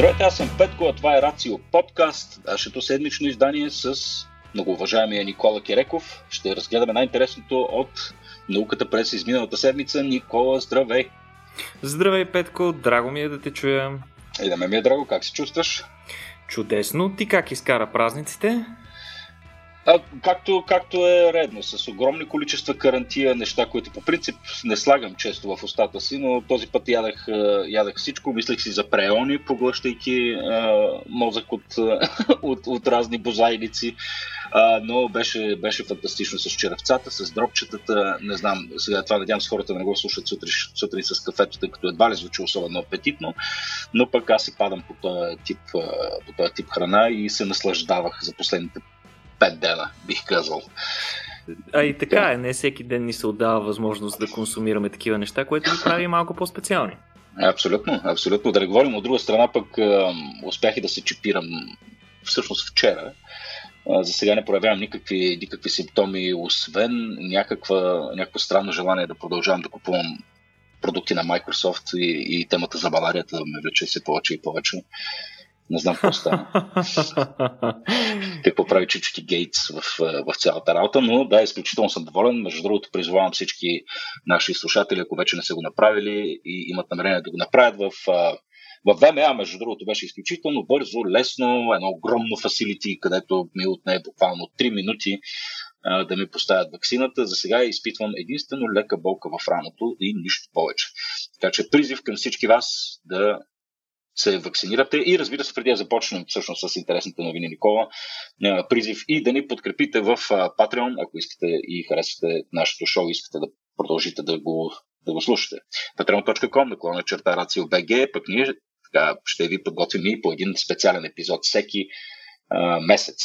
Здравейте, аз съм Петко, а това е Рацио подкаст, нашето седмично издание с многоуважаемия Никола Киреков. Ще разгледаме най-интересното от науката през изминалата седмица. Никола, здравей! Здравей, Петко, драго ми е да те чуя. И да ме ми е драго, как се чувстваш? Чудесно. Ти как изкара празниците? А, както, както е редно, с огромни количества карантия, неща, които по принцип не слагам често в устата си, но този път ядах, ядах всичко, мислех си за преони, поглъщайки а, мозък от, от, от разни бозайници, а, но беше, беше фантастично с черевцата, с дропчетата, не знам, сега това надявам с хората не го слушат сутрин, сутрин с кафето, тъй като едва ли звучи особено апетитно, но пък аз си падам по този тип, тип храна и се наслаждавах за последните пет дена, бих казал. А и така е, не всеки ден ни се отдава възможност да консумираме такива неща, което ги прави малко по-специални. Абсолютно, абсолютно. Да не говорим от друга страна, пък успях и да се чипирам всъщност вчера. За сега не проявявам никакви, никакви симптоми, освен някаква, някакво странно желание да продължавам да купувам продукти на Microsoft и, и темата за Баларията ме влече все повече и повече. Не знам какво стана. какво прави Чички Гейтс в, в цялата работа, но да, изключително съм доволен. Между другото, призвавам всички наши слушатели, ако вече не са го направили и имат намерение да го направят в в ВМА, между другото, беше изключително бързо, лесно, едно огромно фасилити, където ми отне буквално 3 минути а, да ми поставят вакцината. За сега изпитвам единствено лека болка в раното и нищо повече. Така че призив към всички вас да се вакцинирате и разбира се, преди да започнем всъщност с интересните новини Никола, призив и да ни подкрепите в Patreon, ако искате и харесвате нашето шоу, искате да продължите да го, да го слушате. patreon.com, наклона черта RACIO.BG, пък ние така, ще ви подготвим и по един специален епизод всеки а, месец.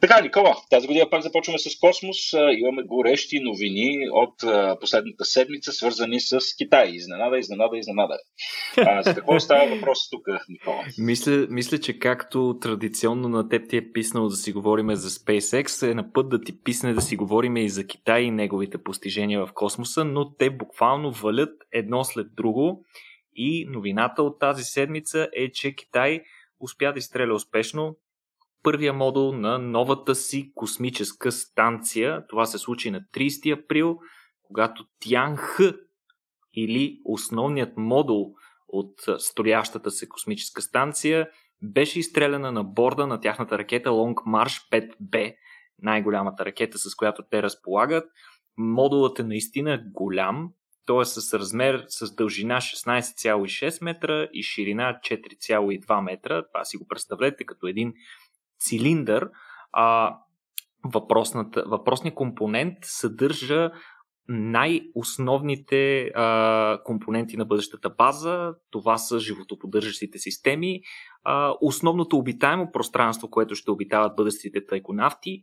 Така, Никола, тази година пак започваме с космос. Имаме горещи новини от последната седмица, свързани с Китай. Изненада, изненада, изненада. А, за какво става въпрос тук, Никола? Мисля, мисля, че както традиционно на теб ти е писнало да си говорим за SpaceX, е на път да ти писне да си говорим и за Китай и неговите постижения в космоса, но те буквално валят едно след друго. И новината от тази седмица е, че Китай успя да изстреля успешно първия модул на новата си космическа станция. Това се случи на 30 април, когато Тянх или основният модул от строящата се космическа станция беше изстреляна на борда на тяхната ракета Long March 5B, най-голямата ракета, с която те разполагат. Модулът е наистина голям, той е с размер с дължина 16,6 метра и ширина 4,2 метра. Това си го представете като един цилиндър, а, въпросният компонент съдържа най-основните а, компоненти на бъдещата база. Това са животоподдържащите системи, а, основното обитаемо пространство, което ще обитават бъдещите тайконавти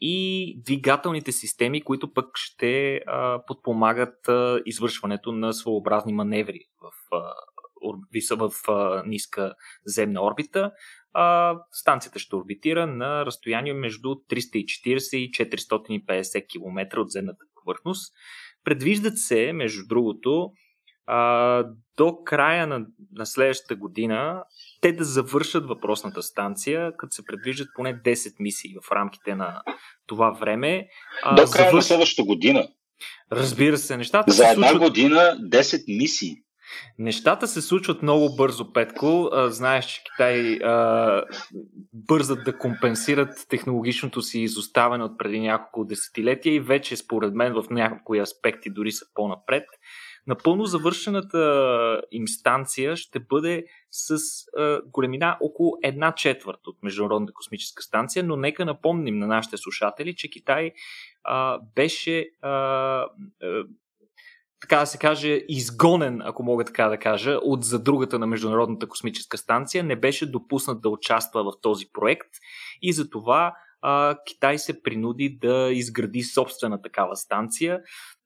и двигателните системи, които пък ще а, подпомагат а, извършването на своеобразни маневри в, а, в а, ниска земна орбита а, станцията ще орбитира на разстояние между 340 и 450 км от земната повърхност. Предвиждат се, между другото, а, до края на, на следващата година те да завършат въпросната станция, като се предвиждат поне 10 мисии в рамките на това време. А, до края завърш... на следващата година. Разбира се, нещата. За една случват... година 10 мисии. Нещата се случват много бързо, Петко. Знаеш, че Китай а, бързат да компенсират технологичното си изоставане от преди няколко десетилетия и вече, според мен, в някои аспекти дори са по-напред. Напълно завършената инстанция ще бъде с а, големина около една четвърт от Международната космическа станция, но нека напомним на нашите слушатели, че Китай а, беше а, а, така да се каже, изгонен, ако мога така да кажа, от задругата на Международната космическа станция, не беше допуснат да участва в този проект и затова а, Китай се принуди да изгради собствена такава станция,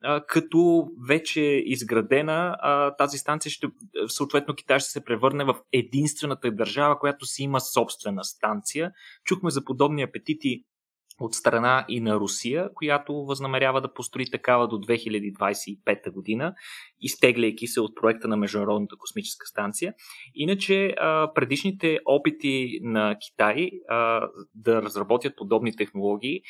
а, като вече изградена а, тази станция ще, съответно Китай ще се превърне в единствената държава, която си има собствена станция. Чухме за подобни апетити от страна и на Русия, която възнамерява да построи такава до 2025 година, изтегляйки се от проекта на Международната космическа станция. Иначе предишните опити на Китай да разработят подобни технологии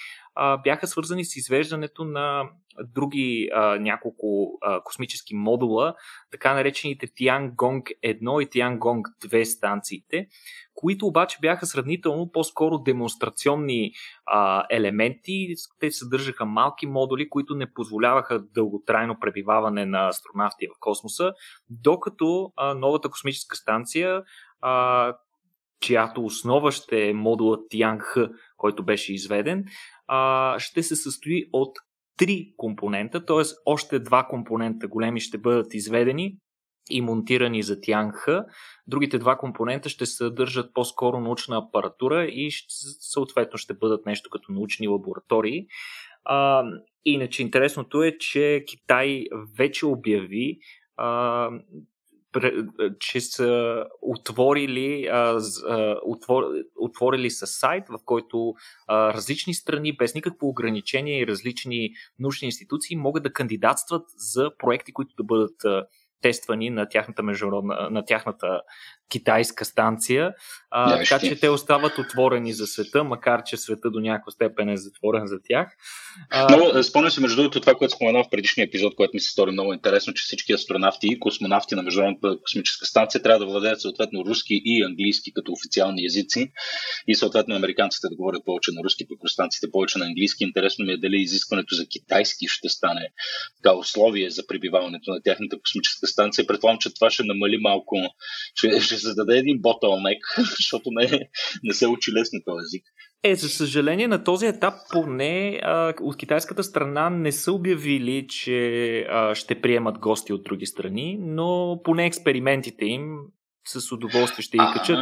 бяха свързани с извеждането на други няколко космически модула, така наречените Tiangong 1 и Tiangong 2 станциите, които обаче бяха сравнително по-скоро демонстрационни а, елементи. Те съдържаха малки модули, които не позволяваха дълготрайно пребиваване на астронавти в космоса, докато а, новата космическа станция, а, чиято основа ще е модула Tiang-H, който беше изведен, а, ще се състои от три компонента, т.е. още два компонента големи ще бъдат изведени и монтирани за Тянха. Другите два компонента ще съдържат по-скоро научна апаратура и съответно ще бъдат нещо като научни лаборатории. А, иначе интересното е, че Китай вече обяви а, че са отворили, отворили са сайт, в който различни страни, без никакво ограничение и различни научни институции могат да кандидатстват за проекти, които да бъдат тествани на тяхната международна, на тяхната китайска станция, а, така че те остават отворени за света, макар че света до някаква степен е затворен за тях. А... Е, спомням се между другото това, което споменах в предишния епизод, което ми се стори много интересно, че всички астронавти и космонавти на Международната космическа станция трябва да владеят съответно руски и английски като официални езици и съответно американците да говорят повече на руски, пък рустанците повече на английски. Интересно ми е дали изискването за китайски ще стане така условие за пребиваването на тяхната космическа станция. Предполагам, че това ще намали малко, ще, ще създаде един ботълнек, защото не, не се учи лесно този език. Е, за съжаление, на този етап поне а, от китайската страна не са обявили, че а, ще приемат гости от други страни, но поне експериментите им с удоволствие ще ги качат.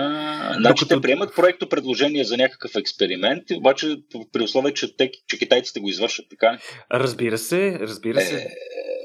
Значи докато... те приемат проекто предложение за някакъв експеримент, обаче при условие, че, те, че китайците го извършат, така Разбира се, разбира се. Е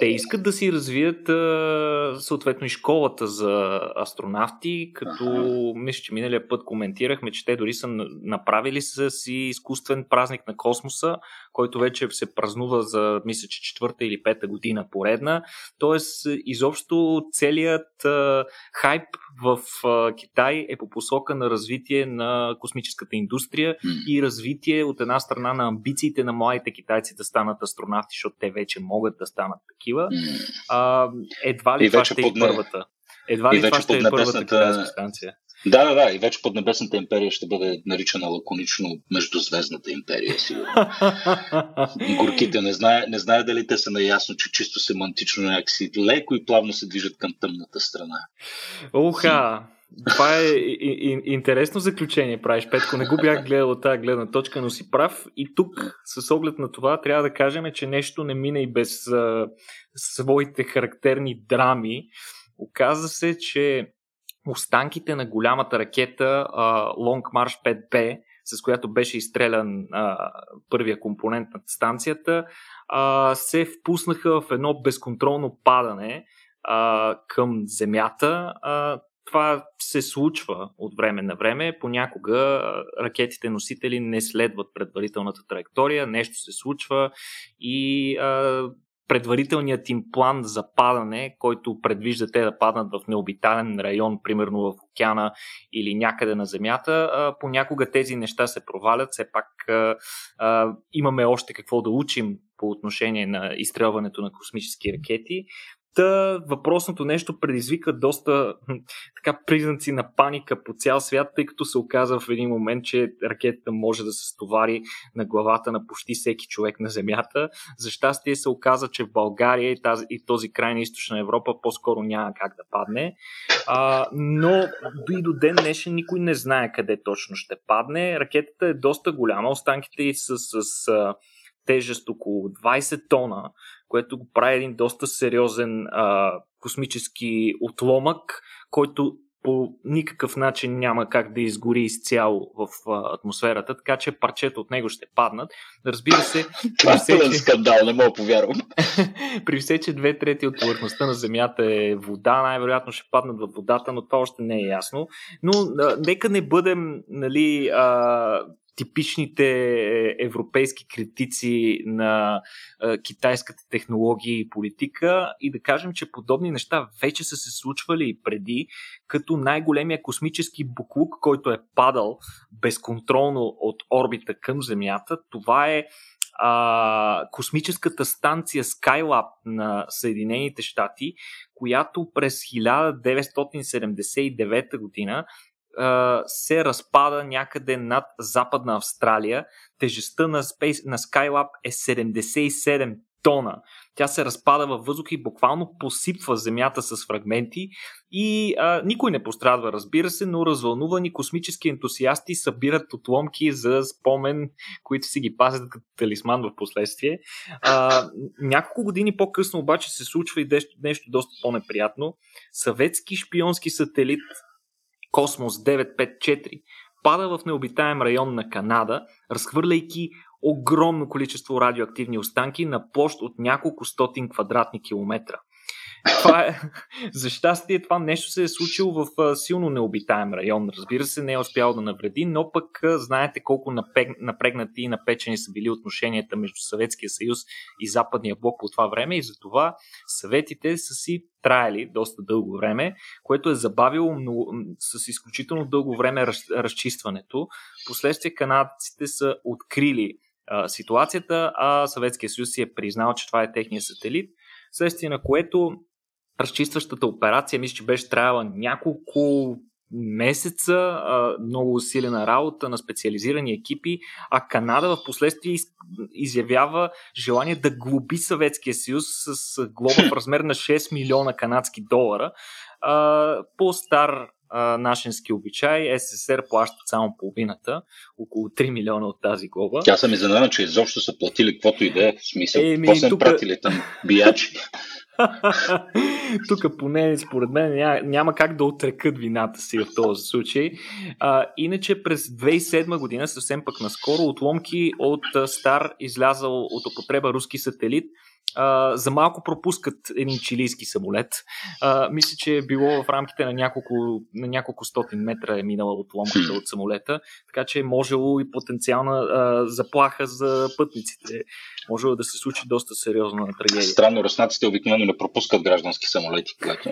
те искат да си развият а, съответно и школата за астронавти, като ага. мисля, че миналия път коментирахме, че те дори са направили с си изкуствен празник на космоса, който вече се празнува за, мисля, че четвърта или пета година поредна. Тоест, изобщо целият а, хайп в а, Китай е по посока на развитие на космическата индустрия mm. и развитие от една страна на амбициите на младите китайци да станат астронавти, защото те вече могат да станат такива. Mm. А, едва ли и това ще е първата. Едва ли това ще е първата станция. Да, да, да. И вече Поднебесната империя ще бъде наричана лаконично Междузвездната империя, сигурно. Горките не знае, не знае дали те са наясно, че чисто семантично някакси леко и плавно се движат към тъмната страна. Уха! Това е интересно заключение, правиш, Петко. Не го бях гледал от тази гледна точка, но си прав. И тук, с оглед на това, трябва да кажем, че нещо не мина и без а, своите характерни драми. Оказва се, че останките на голямата ракета uh, Long March 5B, с която беше изстрелян uh, първия компонент на станцията, uh, се впуснаха в едно безконтролно падане uh, към Земята. Uh, това се случва от време на време. Понякога ракетите носители не следват предварителната траектория, нещо се случва и а, предварителният им план за падане, който предвижда те да паднат в необитален район, примерно в океана или някъде на Земята, понякога тези неща се провалят. Все пак имаме още какво да учим по отношение на изстрелването на космически ракети, Та въпросното нещо предизвика доста така признаци на паника по цял свят, тъй като се оказа в един момент, че ракетата може да се стовари на главата на почти всеки човек на Земята. За щастие се оказа, че в България и, тази, и този край на източна Европа по-скоро няма как да падне. А, но и до ден днешен никой не знае къде точно ще падне. Ракетата е доста голяма, останките и с, с, тежест около 20 тона, което го прави един доста сериозен а, космически отломък, който по никакъв начин няма как да изгори изцяло в а, атмосферата, така че парчета от него ще паднат. Разбира се, при все, че... скандал, не мога повярвам. при все, че две трети от повърхността на Земята е вода, най-вероятно ще паднат във водата, но това още не е ясно. Но а, нека не бъдем нали, а, типичните европейски критици на а, китайската технология и политика и да кажем, че подобни неща вече са се случвали и преди, като най-големия космически буклук, който е падал безконтролно от орбита към Земята, това е а, космическата станция Skylab на Съединените щати, която през 1979 година се разпада някъде над Западна Австралия. Тежестта на, Space, на Skylab е 77 тона. Тя се разпада във въздух и буквално посипва Земята с фрагменти и а, никой не пострадва, разбира се, но развълнувани космически ентусиасти събират отломки за спомен, които си ги пазят като талисман в последствие. А, няколко години по-късно обаче се случва и нещо, доста по-неприятно. Съветски шпионски сателит Космос 954 пада в необитаем район на Канада, разхвърляйки огромно количество радиоактивни останки на площ от няколко стотин квадратни километра. Това е, за щастие това нещо се е случило в силно необитаем район. Разбира се, не е успял да навреди, но пък знаете колко напрегнати и напечени са били отношенията между Съветския съюз и Западния блок по това време и затова съветите са си траели доста дълго време, което е забавило много, с изключително дълго време раз, разчистването. Последствие канадците са открили а, ситуацията, а Съветския съюз си е признал, че това е техния сателит, следствие на което разчистващата операция, мисля, че беше трябвала няколко месеца, много усилена работа на специализирани екипи, а Канада в последствие изявява желание да глоби Съветския съюз с глоба в размер на 6 милиона канадски долара. По стар нашенски обичай, СССР плащат само половината, около 3 милиона от тази глоба. Тя съм изненадан, че изобщо са платили каквото и да е, в смисъл, Еми, после тук... пратили там биячи. Тук поне според мен няма, няма как да отрекат вината си в този случай. А, иначе през 2007 година, съвсем пък наскоро, отломки от стар излязал от употреба руски сателит а, за малко пропускат един чилийски самолет. А, мисля, че е било в рамките на няколко, на няколко стотин метра е минала отломката от самолета, така че е можело и потенциална а, заплаха за пътниците. Можело да се случи доста сериозна трагедия. Странно, руснаците обикновено не пропускат граждански самолети, което...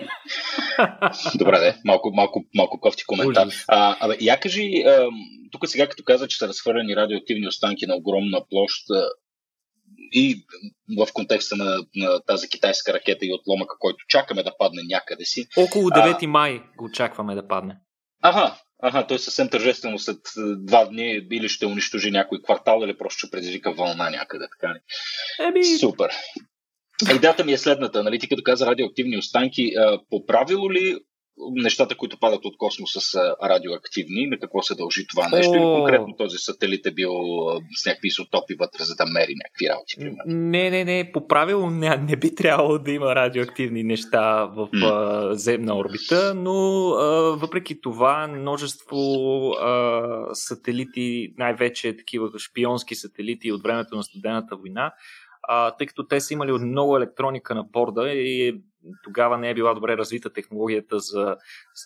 Добре, де, малко, малко, малко кофти коментар. А, абе, я кажи, а, тук сега като каза, че са разхвърлени радиоактивни останки на огромна площ, и в контекста на, на тази китайска ракета и отломъка, който чакаме да падне някъде си. Около 9 а... май го очакваме да падне. Ага, ага, той съвсем тържествено след два дни или ще унищожи някой квартал, или просто ще предизвика вълна някъде. Така ли? Еби... Супер. Идеята ми е следната, нали, ти като каза радиоактивни останки, по правило ли нещата, които падат от космоса са радиоактивни, на какво се дължи това нещо? Или конкретно този сателит е бил с някакви изотопи вътре, за да мери някакви работи, примерно? Не, не, не, по правило не, не би трябвало да има радиоактивни неща в mm. а, земна орбита, но а, въпреки това множество а, сателити, най-вече такива шпионски сателити от времето на студената война, а, тъй като те са имали много електроника на борда и тогава не е била добре развита технологията за,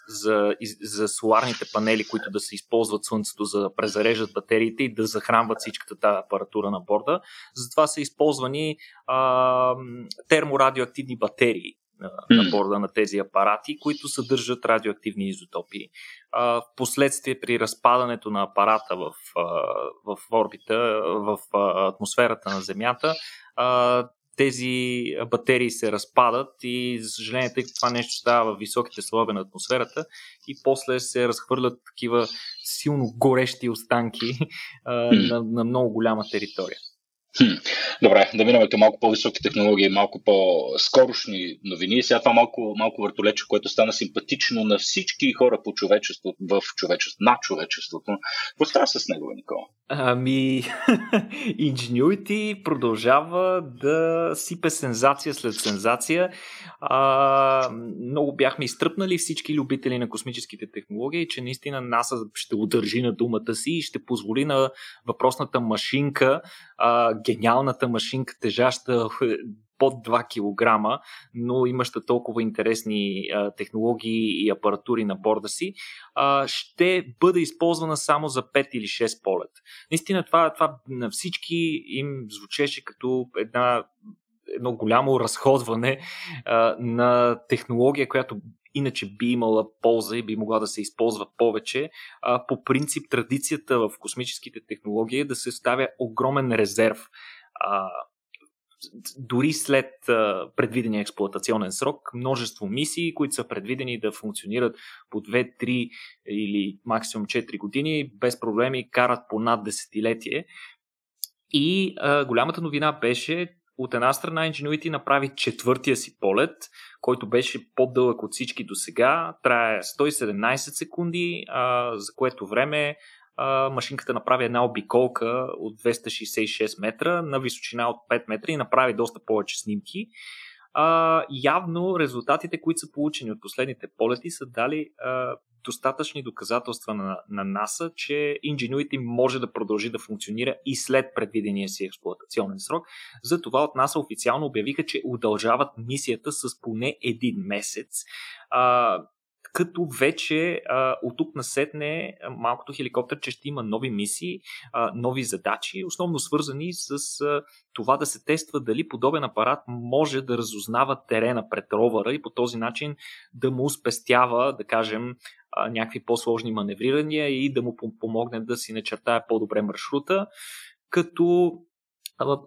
за, за соларните панели, които да се използват слънцето за да презареждат батериите и да захранват всичката тази апаратура на борда. Затова са използвани а, терморадиоактивни батерии на, борда на тези апарати, които съдържат радиоактивни изотопи. В последствие при разпадането на апарата в, в орбита, в атмосферата на Земята, тези батерии се разпадат и за съжаление, тъй като това нещо става в високите слоеве на атмосферата и после се разхвърлят такива силно горещи останки а, на, на много голяма територия. Добре, да минаме към малко по-високи технологии, малко по-скорошни новини. Сега това малко, малко въртолече, което стана симпатично на всички хора по човечеството, в човечеството, на човечеството. Какво става с него, Никола? Ами, Ingenuity продължава да сипе сензация след сензация. А, много бяхме изтръпнали всички любители на космическите технологии, че наистина НАСА ще удържи на думата си и ще позволи на въпросната машинка а, гениалната машинка, тежаща под 2 кг, но имаща толкова интересни а, технологии и апаратури на борда си, а, ще бъде използвана само за 5 или 6 полет. Наистина това, това на всички им звучеше като една едно голямо разходване а, на технология, която иначе би имала полза и би могла да се използва повече. А, по принцип, традицията в космическите технологии е да се ставя огромен резерв. А, дори след а, предвидения експлуатационен срок, множество мисии, които са предвидени да функционират по 2, 3 или максимум 4 години, без проблеми карат по над десетилетие. И а, голямата новина беше, от една страна Ingenuity направи четвъртия си полет, който беше по-дълъг от всички до сега, трае 117 секунди, а, за което време а, машинката направи една обиколка от 266 метра на височина от 5 метра и направи доста повече снимки. А, явно резултатите, които са получени от последните полети, са дали а, достатъчни доказателства на, на НАСА, че Ingenuity може да продължи да функционира и след предвидения си експлуатационен срок. Затова от НАСА официално обявиха, че удължават мисията с поне един месец. А, като вече а, от тук насетне малкото че ще има нови мисии, а, нови задачи, основно свързани с а, това да се тества дали подобен апарат може да разузнава терена пред ровъра и по този начин да му спестява, да кажем, а, някакви по-сложни маневрирания и да му помогне да си начертая по-добре маршрута, като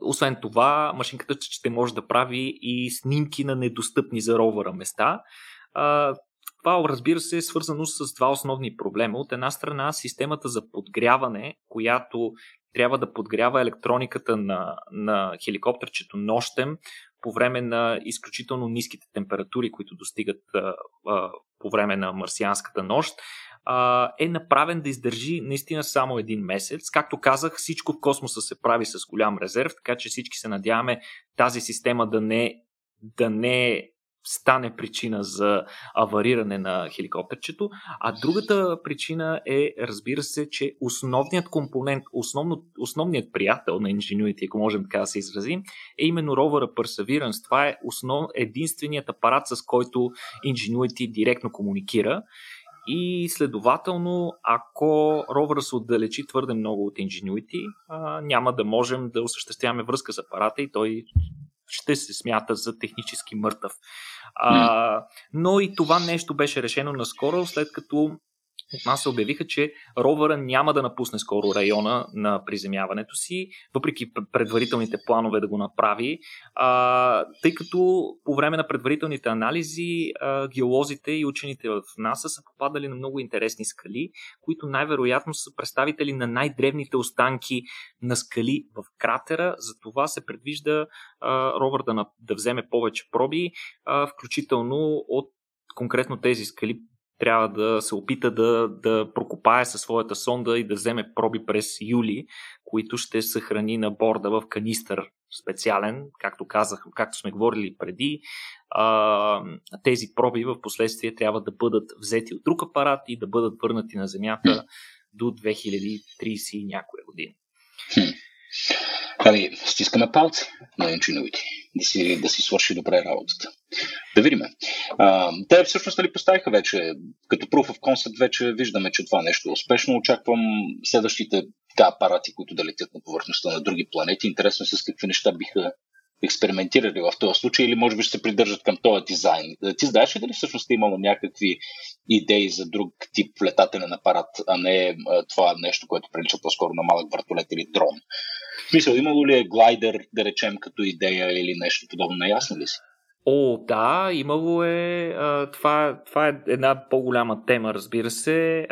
освен това, машинката ще може да прави и снимки на недостъпни за ровъра места. Това, разбира се, е свързано с два основни проблема. От една страна, системата за подгряване, която трябва да подгрява електрониката на, на хеликоптерчето нощем по време на изключително ниските температури, които достигат а, а, по време на марсианската нощ, а, е направен да издържи наистина само един месец. Както казах, всичко в космоса се прави с голям резерв, така че всички се надяваме тази система да не, да не стане причина за авариране на хеликоптерчето. А другата причина е, разбира се, че основният компонент, основно, основният приятел на Ingenuity, ако можем така да се изразим, е именно ровъра Perseverance. Това е основ, единственият апарат, с който Ingenuity директно комуникира. И следователно, ако ровъра се отдалечи твърде много от Ingenuity, няма да можем да осъществяваме връзка с апарата и той ще се смята за технически мъртъв. А, но и това нещо беше решено наскоро, след като от нас се обявиха, че ровъра няма да напусне скоро района на приземяването си, въпреки предварителните планове да го направи, а, тъй като по време на предварителните анализи а, геолозите и учените в НАСА са попадали на много интересни скали, които най-вероятно са представители на най-древните останки на скали в кратера. За това се предвижда а, ровър да, да вземе повече проби, а, включително от конкретно тези скали трябва да се опита да, да прокопае със своята сонда и да вземе проби през юли, които ще съхрани на борда в канистър специален, както казах, както сме говорили преди. А, тези проби в последствие трябва да бъдат взети от друг апарат и да бъдат върнати на Земята до 2030 и някоя година. Ами, стискаме палци на Ingenuity да си, да си свърши добре работата. Да видим. Те всъщност нали, поставиха вече, като proof of concept, вече виждаме, че това нещо е успешно. Очаквам следващите да, апарати, които да летят на повърхността на други планети. Интересно е с какви неща биха експериментирали в този случай или може би ще се придържат към този дизайн. Ти знаеш ли дали всъщност е имало някакви идеи за друг тип летателен апарат, а не това нещо, което прилича по-скоро на малък въртолет или дрон? В смисъл, имало ли е глайдер, да речем, като идея или нещо подобно? Наясно ли си? О, да, имало е. Това, това е една по-голяма тема, разбира се.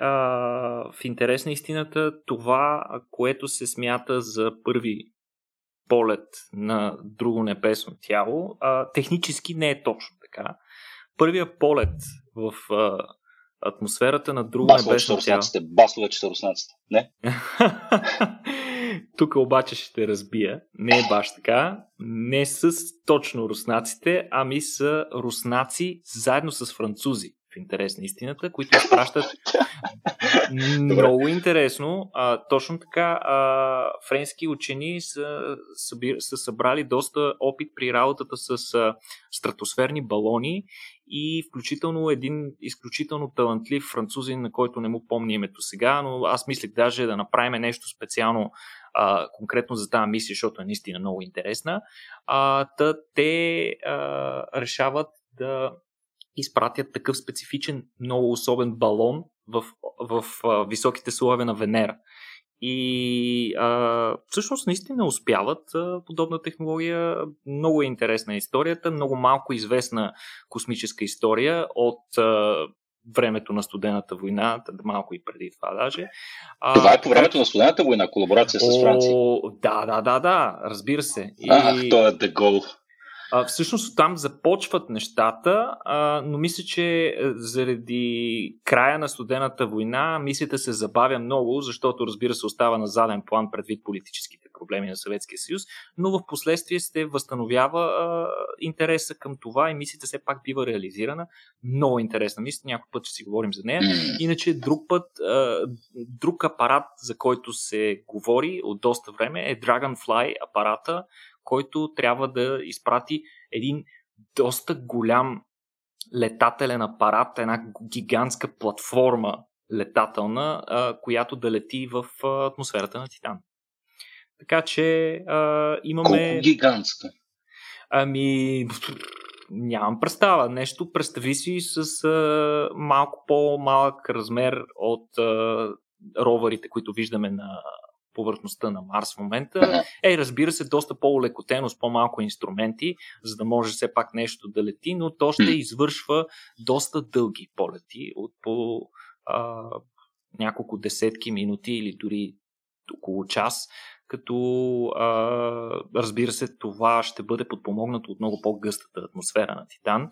В интерес на истината, това, което се смята за първи полет на друго небесно тяло, а, технически не е точно така. Първия полет в а, атмосферата на друго Басло небесно тяло... Баслове 14 не? Тук обаче ще те разбия. Не е баш така. Не с точно руснаците, ами са руснаци заедно с французи в интерес на истината, които изпращат много интересно. А, точно така, а, френски учени са, събир, са събрали доста опит при работата с а, стратосферни балони и включително един изключително талантлив французин, на който не му помня името сега, но аз мислех даже да направим нещо специално а, конкретно за тази мисия, защото е наистина много интересна. А, та, те а, решават да изпратят такъв специфичен, много особен балон в, в, в високите слоеве на Венера. И а, всъщност наистина успяват а, подобна технология. Много е интересна историята, много малко известна космическа история от а, времето на студената война, малко и преди това даже. А, това е по времето на студената война, колаборация с Франция. О, да, да, да, да, разбира се. И... Ах, то е Дегол. А, всъщност там започват нещата, а, но мисля, че е, заради края на студената война мисията се забавя много, защото разбира се остава на заден план предвид политическите проблеми на Съветския съюз, но в последствие се възстановява а, интереса към това и мисията все пак бива реализирана. Много интересна мисля, някой път ще си говорим за нея. Иначе друг път, а, друг апарат, за който се говори от доста време е Dragonfly апарата, който трябва да изпрати един доста голям летателен апарат, една гигантска платформа летателна, която да лети в атмосферата на Титан. Така че а, имаме. Колко гигантска? Ами, нямам представа. Нещо представи си с а, малко по-малък размер от а, роварите, които виждаме на повърхността на Марс в момента. Е, разбира се, доста по-улекотено с по-малко инструменти, за да може все пак нещо да лети, но то ще извършва доста дълги полети от по а, няколко десетки минути или дори около час, като а, разбира се, това ще бъде подпомогнато от много по-гъстата атмосфера на Титан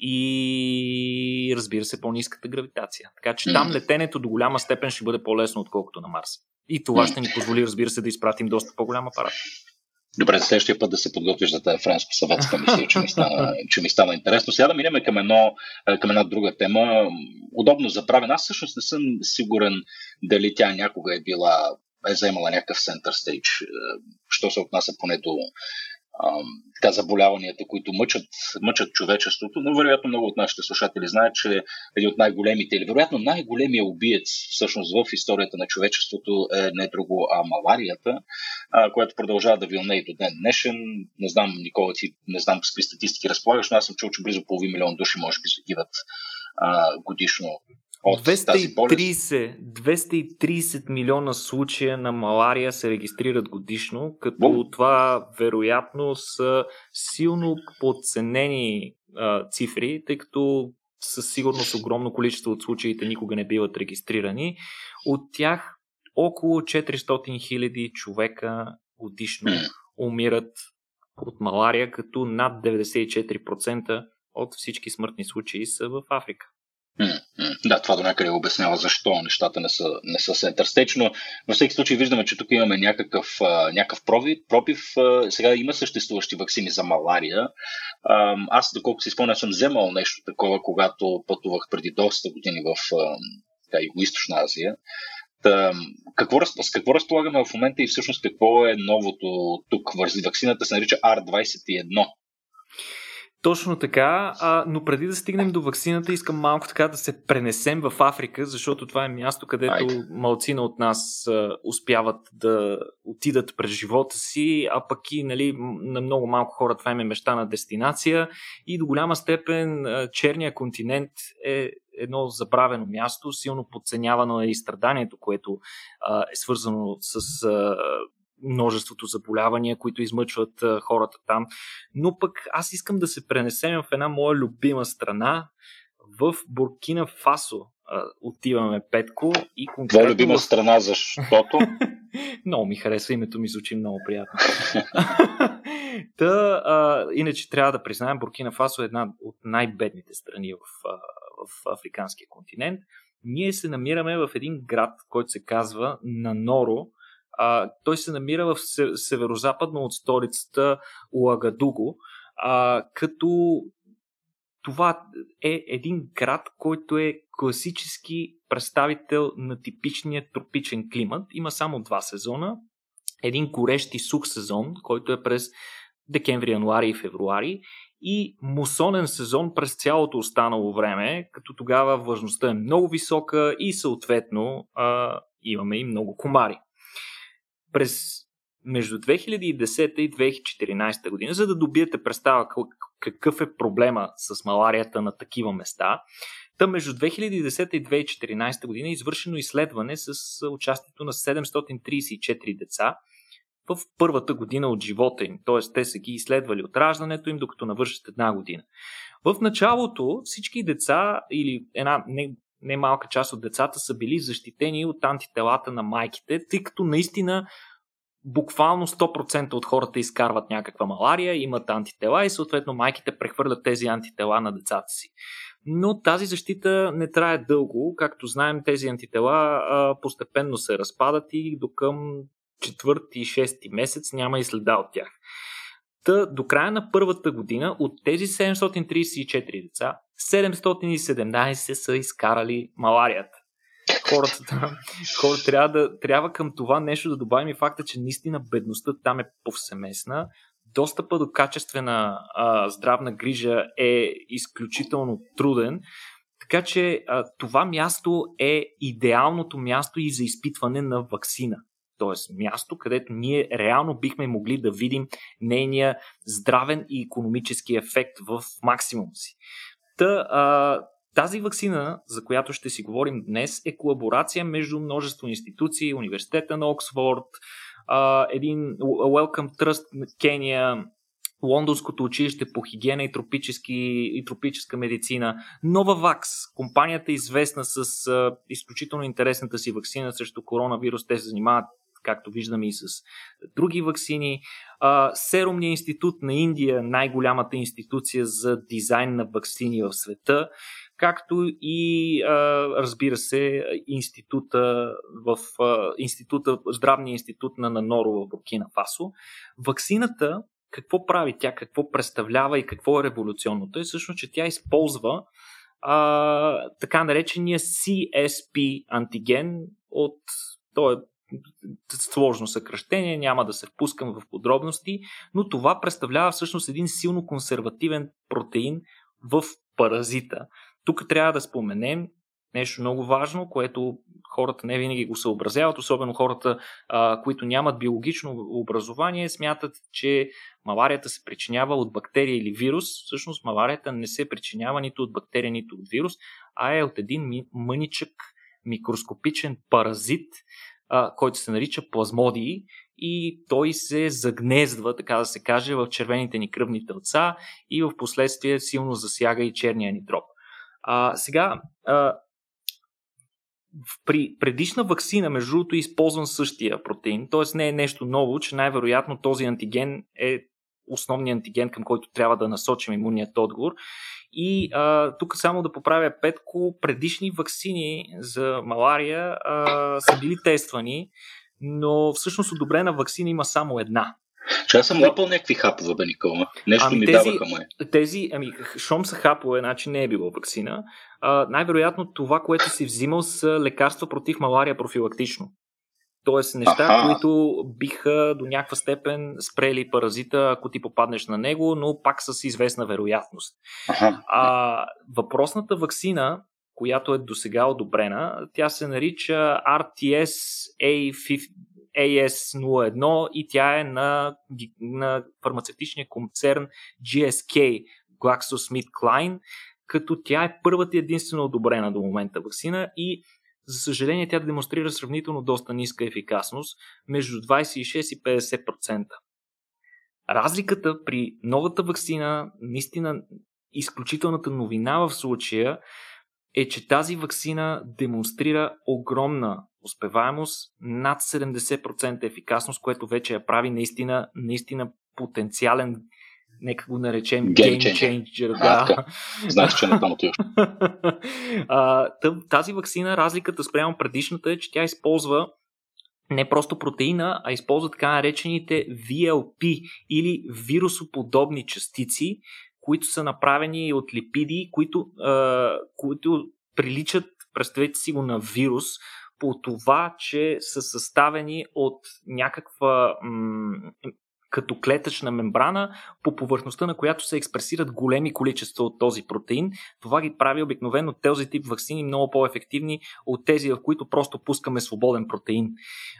и разбира се по-низката гравитация. Така че там летенето до голяма степен ще бъде по-лесно, отколкото на Марс. И това ще ни позволи, разбира се, да изпратим доста по-голям апарат. Добре, за следващия път да се подготвиш за тази френско-съветска мисия, че ми, стана, че ми стана интересно. Сега да минем към, едно, към една друга тема. Удобно забравена. Аз всъщност не съм сигурен дали тя някога е била е заемала някакъв център стейдж, що се отнася поне до така, заболяванията, които мъчат, мъчат човечеството, но вероятно много от нашите слушатели знаят, че един от най-големите или вероятно най-големия убиец всъщност в историята на човечеството е не друго, а маларията, а, която продължава да вилне и до ден днешен. Не знам, Никола, ти не знам какви статистики разполагаш, но аз съм чул, че близо половин милион души може би загиват а, годишно от 230, 230 милиона случая на малария се регистрират годишно, като Бо? това вероятно са силно подценени а, цифри, тъй като със сигурност огромно количество от случаите никога не биват регистрирани. От тях около 400 хиляди човека годишно умират от малария, като над 94% от всички смъртни случаи са в Африка. Да, това до някъде обяснява защо нещата не са, не са center но във всеки случай виждаме, че тук имаме някакъв, някакъв пробив. Сега има съществуващи вакцини за малария. Аз, доколко си спомням, съм вземал нещо такова, когато пътувах преди доста години в Юго-Источна Азия. Какво, с какво разполагаме в момента и всъщност какво е новото тук? Вакцината се нарича R21. Точно така, а, но преди да стигнем до вакцината, искам малко така да се пренесем в Африка, защото това е място, където Айде. малцина от нас а, успяват да отидат през живота си, а пък и нали, на много малко хора това им е мечта дестинация и до голяма степен а, черния континент е едно забравено място, силно подценявано е и страданието, което а, е свързано с а, множеството заболявания, които измъчват а, хората там. Но пък аз искам да се пренесем в една моя любима страна, в Буркина Фасо а, отиваме Петко и конкретно... Е любима страна, защото? много ми харесва, името ми звучи много приятно. Та, а, иначе трябва да признаем, Буркина Фасо е една от най-бедните страни в, в африканския континент. Ние се намираме в един град, който се казва Наноро, а, той се намира в северо-западно от столицата Уагадуго, а, като това е един град, който е класически представител на типичния тропичен климат. Има само два сезона. Един горещ и сух сезон, който е през декември, януари и февруари и мусонен сезон през цялото останало време, като тогава важността е много висока и съответно а, имаме и много комари. През между 2010 и 2014 година, за да добиете представа какъв е проблема с маларията на такива места, Та между 2010 и 2014 година е извършено изследване с участието на 734 деца в първата година от живота им. Т.е. те са ги изследвали от раждането им, докато навършат една година. В началото всички деца или една не, не малка част от децата са били защитени от антителата на майките, тъй като наистина буквално 100% от хората изкарват някаква малария, имат антитела и съответно майките прехвърлят тези антитела на децата си. Но тази защита не трае дълго. Както знаем, тези антитела а, постепенно се разпадат и до към четвърти и шести месец няма и следа от тях. Та, до края на първата година от тези 734 деца, 717 са изкарали маларията. Хората, хората трябва, да, трябва към това нещо да добавим и факта, че наистина бедността там е повсеместна. Достъпа до качествена а, здравна грижа е изключително труден. Така че а, това място е идеалното място и за изпитване на вакцина. Тоест място, където ние реално бихме могли да видим нейния здравен и економически ефект в максимум си. Та, а, тази вакцина, за която ще си говорим днес, е колаборация между множество институции, Университета на Оксфорд, един Welcome Trust Кения, Лондонското училище по хигиена и, тропически, и тропическа медицина, Новавакс, компанията е известна с а, изключително интересната си вакцина срещу коронавирус. Те се занимават както виждаме и с други вакцини. Серумния институт на Индия, най-голямата институция за дизайн на вакцини в света както и разбира се института в института, здравния институт на Наноро в Буркина Фасо. Ваксината какво прави тя, какво представлява и какво е революционното е всъщност, че тя използва а, така наречения CSP антиген от то е сложно съкръщение, няма да се впускам в подробности, но това представлява всъщност един силно консервативен протеин в паразита. Тук трябва да споменем нещо много важно, което хората не винаги го съобразяват, особено хората, а, които нямат биологично образование, смятат, че маларията се причинява от бактерия или вирус. Всъщност маларията не се причинява нито от бактерия, нито от вирус, а е от един мъничък микроскопичен паразит, който се нарича плазмодии и той се загнездва, така да се каже, в червените ни кръвни тълца и в последствие силно засяга и черния ни дроб. А, сега, а, при предишна вакцина, между другото, е използван същия протеин, т.е. не е нещо ново, че най-вероятно този антиген е основният антиген, към който трябва да насочим имунният отговор. И а, тук само да поправя Петко, предишни вакцини за малария а, са били тествани, но всъщност одобрена вакцина има само една. Че аз съм лапал някакви хапове, бе, Никола. Нещо ами ми тези, даваха мое. Тези, ами, шом са хапове, значи не е било вакцина. А, най-вероятно това, което си взимал са лекарства против малария профилактично. Тоест неща, Аха. които биха до някаква степен спрели паразита, ако ти попаднеш на него, но пак с известна вероятност. Аха. А, въпросната вакцина, която е до сега одобрена, тя се нарича RTS-A50, AS01 и тя е на, на фармацевтичния концерн GSK, GlaxoSmithKline, като тя е първата и единствено одобрена до момента вакцина и за съжаление тя демонстрира сравнително доста ниска ефикасност, между 26 и 50%. Разликата при новата вакцина, наистина изключителната новина в случая, е, че тази вакцина демонстрира огромна успеваемост, над 70% ефикасност, което вече я прави наистина, наистина потенциален нека го наречем game, game changer. Да. Знаеш, че не там отиваш. тази вакцина, разликата спрямо предишната е, че тя използва не просто протеина, а използва така наречените VLP или вирусоподобни частици, които са направени от липиди, които, а, които приличат, представете си го на вирус, по това, че са съставени от някаква, м- като клетъчна мембрана, по повърхността на която се експресират големи количества от този протеин. Това ги прави обикновено този тип вакцини много по-ефективни от тези, в които просто пускаме свободен протеин.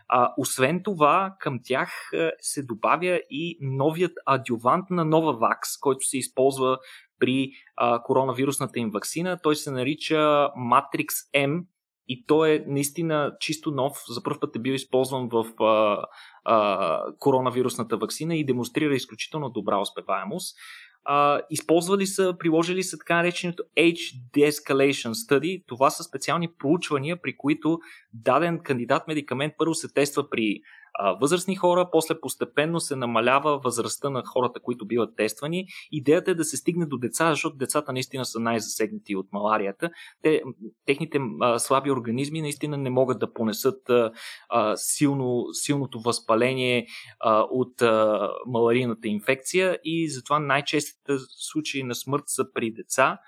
А, освен това, към тях се добавя и новият адювант на нова вакс, който се използва при а, коронавирусната им вакцина. Той се нарича Matrix M и той е наистина чисто нов. За първ път е бил използван в а, а, коронавирусната вакцина и демонстрира изключително добра успеваемост. А, използвали са, приложили са така нареченото Age De-Escalation Study. Това са специални проучвания, при които даден кандидат медикамент първо се тества при възрастни хора, после постепенно се намалява възрастта на хората, които биват тествани. Идеята е да се стигне до деца, защото децата наистина са най-засегнати от маларията. Те, техните а, слаби организми наистина не могат да понесат а, силно, силното възпаление а, от а, маларийната инфекция и затова най-честите случаи на смърт са при деца.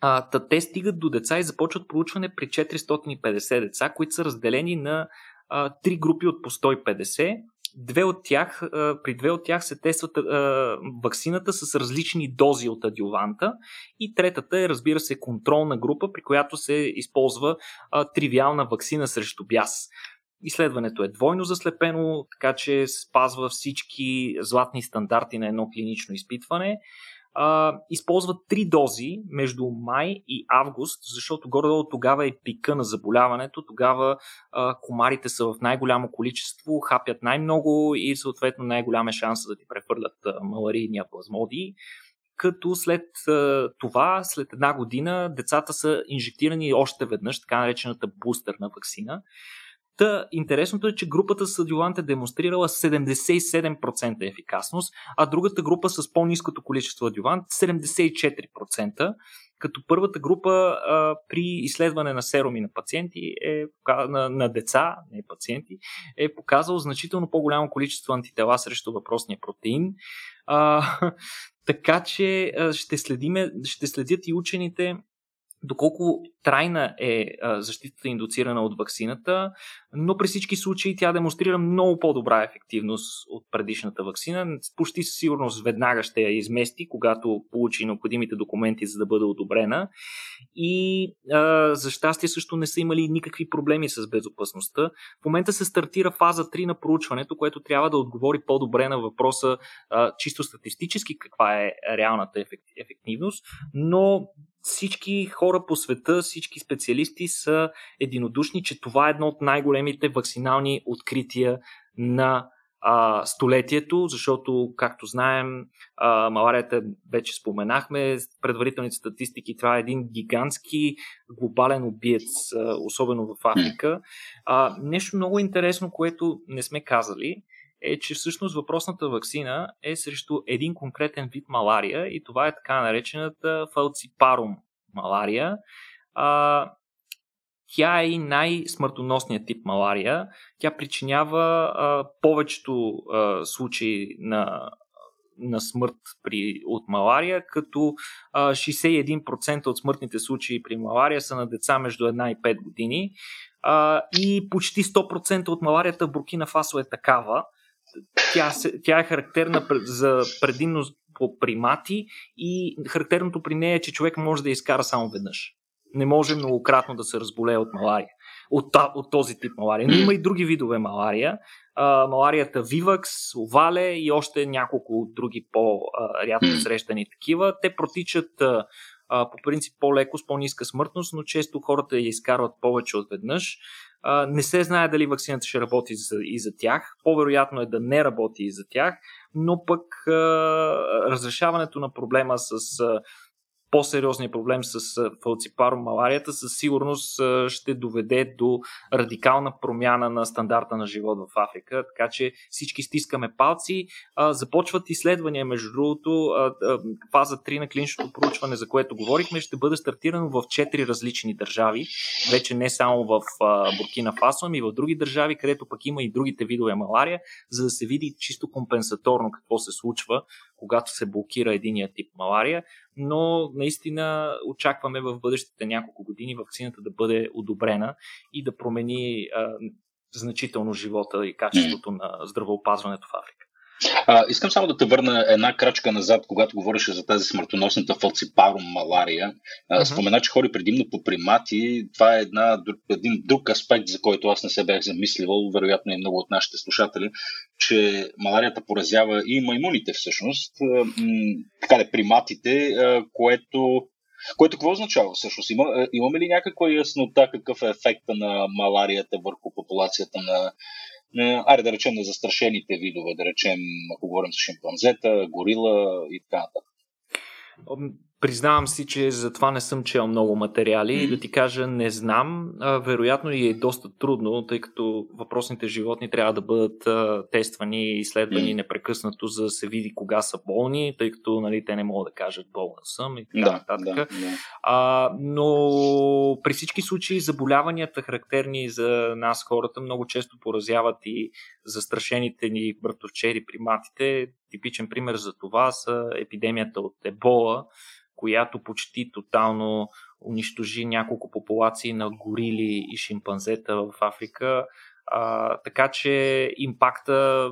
А, те стигат до деца и започват проучване при 450 деца, които са разделени на три групи от по 150. Две от тях, при две от тях се тестват а, вакцината с различни дози от адюванта и третата е, разбира се, контролна група, при която се използва а, тривиална вакцина срещу бяс. Изследването е двойно заслепено, така че спазва всички златни стандарти на едно клинично изпитване а, използват три дози между май и август, защото горе-долу тогава е пика на заболяването, тогава а, комарите са в най-голямо количество, хапят най-много и съответно най-голям е шанса да ти прехвърлят маларийния плазмодии като след това, след една година, децата са инжектирани още веднъж, така наречената бустерна вакцина. Та, интересното е, че групата с адюлант е демонстрирала 77% ефикасност, а другата група с по-низкото количество адювант 74%, като първата група а, при изследване на серуми на пациенти, е, на, на деца, не пациенти, е показал значително по-голямо количество антитела срещу въпросния протеин. А, така че ще, следиме, ще следят и учените доколко трайна е защитата индуцирана от вакцината, но при всички случаи тя демонстрира много по-добра ефективност от предишната вакцина. Почти със сигурност веднага ще я измести, когато получи необходимите документи, за да бъде одобрена. И а, за щастие също не са имали никакви проблеми с безопасността. В момента се стартира фаза 3 на проучването, което трябва да отговори по-добре на въпроса а, чисто статистически каква е реалната ефективност, но всички хора по света, всички специалисти са единодушни, че това е едно от най-големите вакцинални открития на а, столетието, защото, както знаем, а, маларията вече споменахме, предварителните статистики, това е един гигантски глобален убиец, а, особено в Африка. А, нещо много интересно, което не сме казали, е, че всъщност въпросната вакцина е срещу един конкретен вид малария и това е така наречената фалципарум малария. А, тя е и най-смъртоносният тип малария. Тя причинява а, повечето а, случаи на, на смърт при, от малария, като а, 61% от смъртните случаи при малария са на деца между 1 и 5 години. А, и почти 100% от маларията в Буркина Фасо е такава. Тя, тя е характерна за предимно по примати и характерното при нея е, че човек може да я изкара само веднъж. Не може многократно да се разболее от малария. От, от този тип малария. Но има и други видове малария. А, маларията Вивакс, Овале и още няколко други по-рядко срещани такива. Те протичат а, по принцип по-леко, с по-ниска смъртност, но често хората я изкарват повече от веднъж. Не се знае дали вакцината ще работи и за тях. По-вероятно е да не работи и за тях, но пък разрешаването на проблема с по-сериозният проблем с фалципаромаларията със сигурност ще доведе до радикална промяна на стандарта на живот в Африка. Така че всички стискаме палци. Започват изследвания, между другото. Фаза 3 на клиничното проучване, за което говорихме, ще бъде стартирано в 4 различни държави. Вече не само в Буркина Фасо, ами в други държави, където пък има и другите видове малария, за да се види чисто компенсаторно какво се случва когато се блокира единия тип малария, но наистина очакваме в бъдещите няколко години вакцината да бъде одобрена и да промени а, значително живота и качеството на здравеопазването в Африка. А, искам само да те върна една крачка назад, когато говореше за тази смъртоносната фалципарум малария. А, uh-huh. Спомена, че хори предимно по примати. Това е една, един друг аспект, за който аз не се бях замисливал, вероятно и много от нашите слушатели, че маларията поразява и маймуните всъщност, така да приматите, което което какво означава всъщност? Има, имаме ли някаква яснота какъв е ефекта на маларията върху популацията на айде да речем на застрашените видове, да речем, ако говорим за шимпанзета, горила и така нататък. Признавам си, че за това не съм чел много материали и да ти кажа не знам. А, вероятно и е доста трудно, тъй като въпросните животни трябва да бъдат а, тествани и изследвани непрекъснато, за да се види кога са болни, тъй като нали, те не могат да кажат болна съм и така нататък. Да, да, да. А, но при всички случаи заболяванията, характерни за нас хората, много често поразяват и застрашените ни братовчери приматите. Типичен пример за това са епидемията от ебола, която почти тотално унищожи няколко популации на горили и шимпанзета в Африка. А, така че импакта,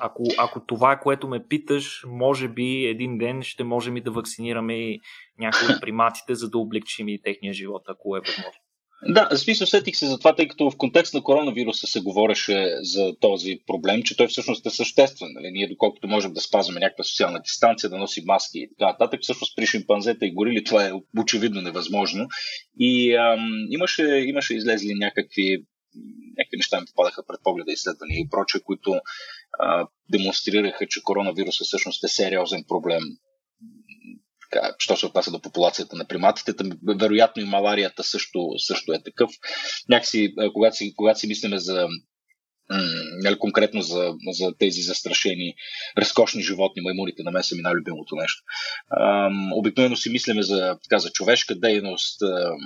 ако, ако това е което ме питаш, може би един ден ще можем и да вакцинираме и някои от приматите, за да облегчим и техния живот, ако е възможно. Да, смисъл сетих се за това, тъй като в контекст на коронавируса се говореше за този проблем, че той всъщност е съществен. Нали? Ние доколкото можем да спазваме някаква социална дистанция, да носим маски и така нататък, всъщност при шимпанзета и горили това е очевидно невъзможно. И ам, имаше, имаше излезли някакви някакви неща ми попадаха пред погледа изследвания и прочее, които а, демонстрираха, че коронавируса всъщност е сериозен проблем що се отнася до популацията на приматите. Вероятно и маларията също, също е такъв. Някакси, когато си, когато си мислиме за нали, конкретно за, за тези застрашени разкошни животни, маймуните на мен са ми най-любимото нещо. Обикновено си мислиме за, така, за човешка дейност, ам,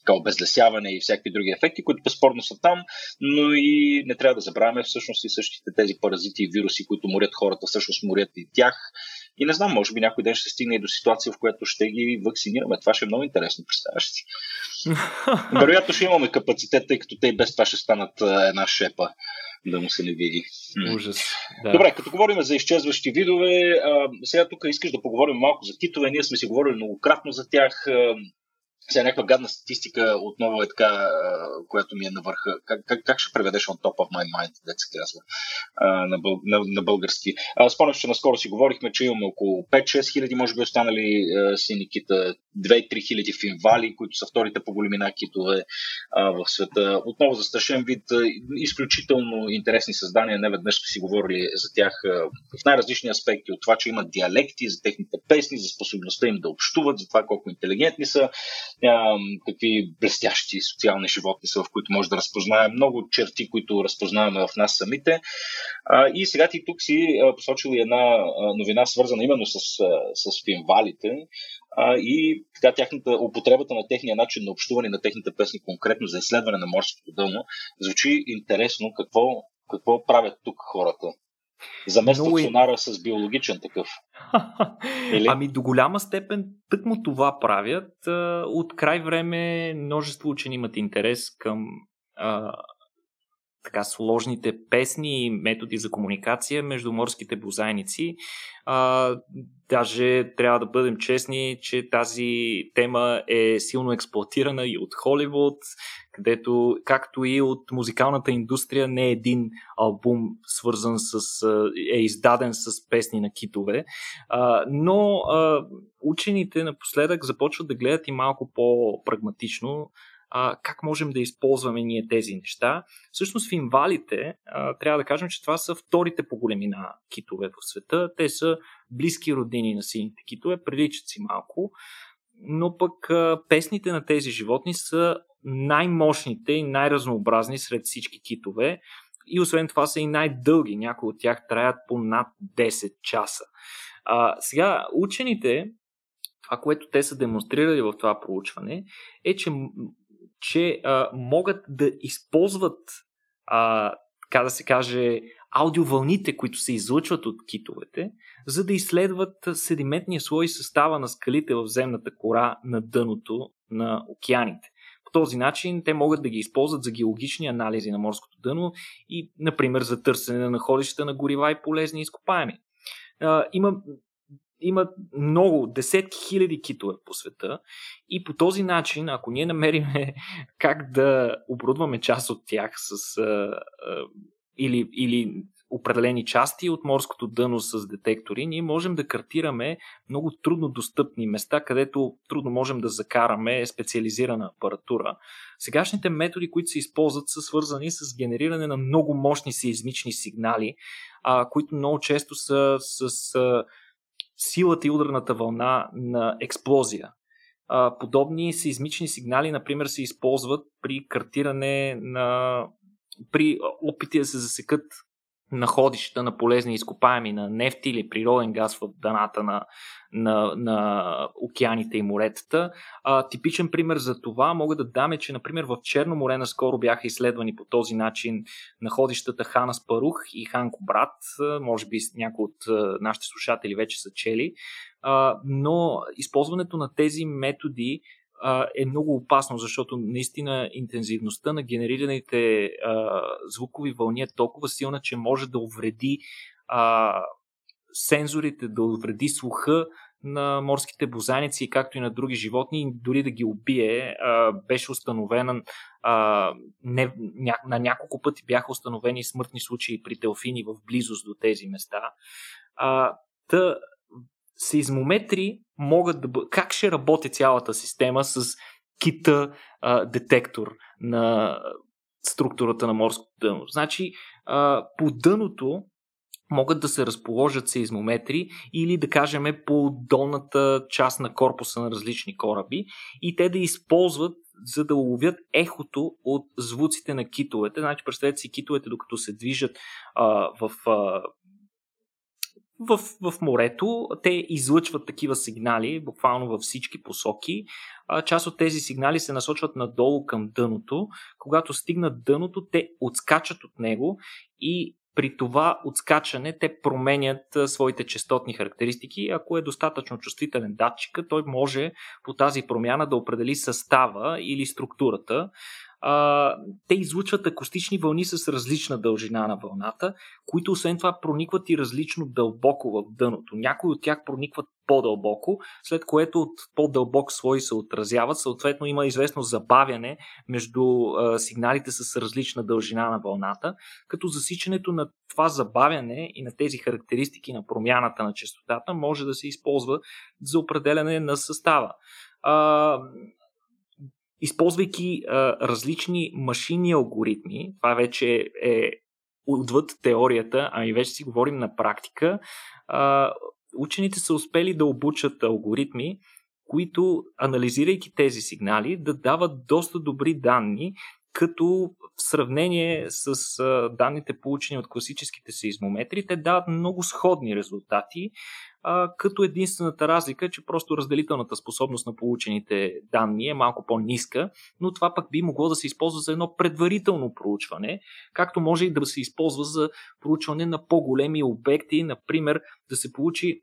така, обезлесяване и всякакви други ефекти, които безспорно са там, но и не трябва да забравяме всъщност и същите тези паразити и вируси, които морят хората, всъщност морят и тях и не знам, може би някой ден ще стигне и до ситуация, в която ще ги вакцинираме. Това ще е много интересно, представяш си. Вероятно ще имаме капацитет, тъй като те и без това ще станат една шепа да му се не види. Ужас. Да. Добре, като говорим за изчезващи видове, а, сега тук искаш да поговорим малко за китове. Ние сме си говорили многократно за тях. А, сега някаква гадна статистика отново е така, която ми е на върха. Как, как, как ще преведеш on top of my mind, се казва, на, бъл, на, на български? Спомням, че наскоро си говорихме, че имаме около 5-6 хиляди, може би останали сини кита, 2-3 хиляди финвали, които са вторите по големина китове в света. Отново застрашен вид, изключително интересни създания, не веднъж сме си говорили за тях в най-различни аспекти, от това, че имат диалекти, за техните песни, за способността им да общуват, за това колко интелигентни са, какви блестящи социални животни са, в които може да разпознаем много черти, които разпознаваме в нас самите. И сега ти тук си посочил една новина, свързана именно с, с финвалите и така тяхната, употребата на техния начин на общуване, на техните песни, конкретно за изследване на морското дъно, звучи интересно какво, какво правят тук хората. Заместват Много... сонара с биологичен такъв. Или? Ами до голяма степен тъкмо това правят. От край време множество учени имат интерес към а, така сложните песни и методи за комуникация между морските бозайници. А, даже трябва да бъдем честни, че тази тема е силно експлуатирана и от Холивуд, където, както и от музикалната индустрия, не е един албум свързан с, е издаден с песни на китове. А, но а, учените напоследък започват да гледат и малко по-прагматично а, как можем да използваме ние тези неща. Всъщност финвалите, а, трябва да кажем, че това са вторите по големина китове в света. Те са близки родини на сините китове, приличат си малко, но пък а, песните на тези животни са най-мощните и най-разнообразни сред всички китове. И освен това са и най-дълги. Някои от тях траят по над 10 часа. А, сега, учените, това, което те са демонстрирали в това проучване, е, че че а, могат да използват, а, така да се каже, аудиовълните, които се излъчват от китовете, за да изследват седиментния слой състава на скалите в земната кора на дъното на океаните. По този начин те могат да ги използват за геологични анализи на морското дъно и, например, за търсене на находища на горива и полезни изкопаеми. Има има много, десетки хиляди китове по света и по този начин, ако ние намерим как да оборудваме част от тях с а, а, или, или определени части от морското дъно с детектори, ние можем да картираме много трудно достъпни места, където трудно можем да закараме специализирана апаратура. Сегашните методи, които се използват, са свързани с генериране на много мощни сеизмични сигнали, а, които много често са с а, силата и ударната вълна на експлозия. Подобни сеизмични сигнали, например, се използват при картиране на при опити да се засекат находища на полезни изкопаеми на нефти или природен газ в дъната на, на, на океаните и моретата. А, типичен пример за това мога да дам е, че например в Черно море наскоро бяха изследвани по този начин находищата Хана Спарух и Ханко Брат. Може би някои от нашите слушатели вече са чели. А, но използването на тези методи а, е много опасно, защото наистина интензивността на генерираните а, звукови вълни е толкова силна, че може да увреди а, сензорите, да увреди слуха на морските бозаници, както и на други животни, дори да ги убие. А, беше установена ня, на няколко пъти бяха установени смъртни случаи при телфини в близост до тези места. А, та, Сейзмометри могат да бъдат... Как ще работи цялата система с кита а, детектор на структурата на морското дъно? Значи, а, по дъното могат да се разположат сейзмометри или да кажем по долната част на корпуса на различни кораби и те да използват за да уловят ехото от звуците на китовете. Значи, представете си китовете, докато се движат а, в а, в, в морето. Те излъчват такива сигнали, буквално във всички посоки. Част от тези сигнали се насочват надолу към дъното. Когато стигнат дъното, те отскачат от него и при това отскачане те променят своите частотни характеристики. Ако е достатъчно чувствителен датчика, той може по тази промяна да определи състава или структурата а, те излучват акустични вълни с различна дължина на вълната, които освен това проникват и различно дълбоко в дъното. Някои от тях проникват по-дълбоко, след което от по-дълбок слой се отразяват. Съответно има известно забавяне между а, сигналите с различна дължина на вълната, като засичането на това забавяне и на тези характеристики на промяната на частотата може да се използва за определяне на състава. А, използвайки а, различни машинни алгоритми, това вече е отвъд теорията, ами вече си говорим на практика, а, учените са успели да обучат алгоритми, които, анализирайки тези сигнали, да дават доста добри данни, като в сравнение с а, данните получени от класическите сейзмометри, те дават много сходни резултати, като единствената разлика е, че просто разделителната способност на получените данни е малко по-ниска, но това пък би могло да се използва за едно предварително проучване, както може и да се използва за проучване на по-големи обекти, например да се получи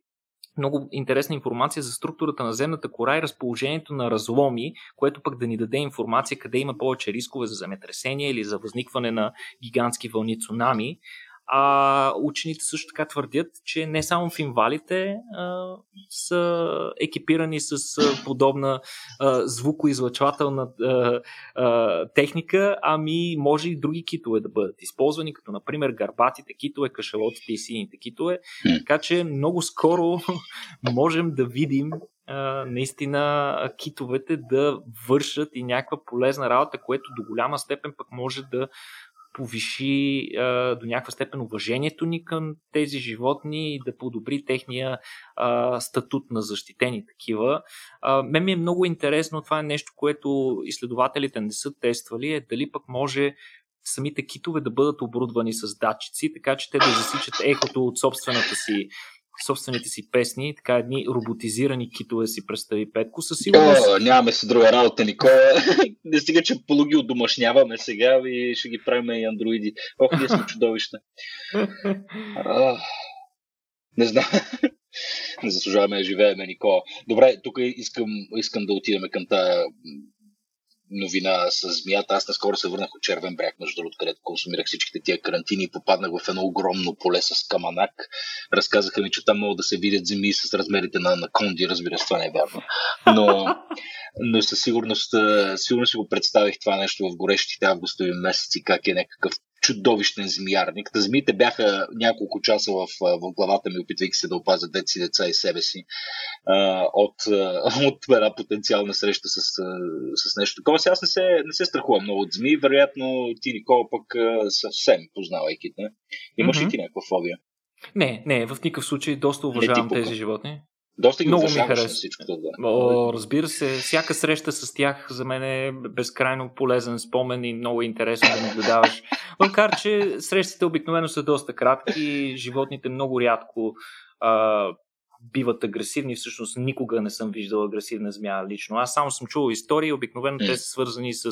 много интересна информация за структурата на земната кора и разположението на разломи, което пък да ни даде информация къде има повече рискове за земетресение или за възникване на гигантски вълни цунами. А учените също така твърдят, че не само в инвалите а, са екипирани с а, подобна а, звукоизлъчвателна а, а, техника, ами може и други китове да бъдат използвани, като например гарбатите китове, кашалотите и сините китове. Така че много скоро можем да видим наистина китовете да вършат и някаква полезна работа, което до голяма степен пък може да повиши а, до някаква степен уважението ни към тези животни и да подобри техния а, статут на защитени такива. А, мен ми е много интересно, това е нещо, което изследователите не са тествали, е дали пък може самите китове да бъдат оборудвани с датчици, така че те да засичат ехото от собствената си собствените си песни, така едни роботизирани китове си представи Петко. Със сигурност... О, нямаме си друга работа, Никола. Не стига, че пологи удомашняваме сега и ще ги правим и андроиди. Ох, ние сме чудовища. не знам. Не заслужаваме да живееме, Никола. Добре, тук искам, искам да отидем към тая новина с змията. Аз наскоро се върнах от Червен бряг, между другото, където консумирах всичките тия карантини и попаднах в едно огромно поле с каманак. Разказаха ми, че там могат да се видят земи с размерите на анаконди. Разбира се, това не е вярно. Но, но със сигурност, сигурно си го представих това нещо в горещите августови месеци, как е някакъв чудовищен змиярник. Та змиите бяха няколко часа в, в главата ми, опитвайки се да опазят деци, деца и себе си а, от, от една потенциална среща с, с нещо такова. Сега аз не се, не се страхувам много от змии, вероятно ти, Никола, пък съвсем познавайки те. Имаш mm-hmm. ли ти някаква фобия? Не, не, в никакъв случай доста уважавам тези животни. Доста ги Много ми харесва. всичко да. О, разбира се, всяка среща с тях за мен е безкрайно полезен спомен и много интересно да наблюдаваш. Макар, че срещите обикновено са доста кратки, животните много рядко а, биват агресивни. Всъщност никога не съм виждал агресивна змия лично. Аз само съм чувал истории, обикновено те са свързани с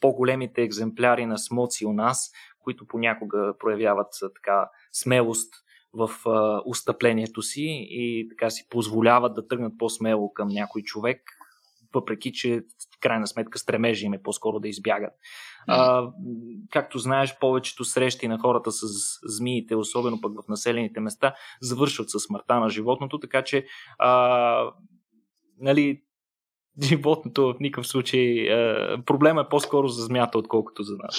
по-големите екземпляри на смоци у нас, които понякога проявяват така смелост в а, устъплението си и така си позволяват да тръгнат по-смело към някой човек, въпреки че в крайна сметка стремежи им е по-скоро да избягат. А, както знаеш, повечето срещи на хората с змиите, особено пък в населените места, завършват с смъртта на животното, така че а, нали, животното в никакъв случай а, проблема е по-скоро за змията, отколкото за нас.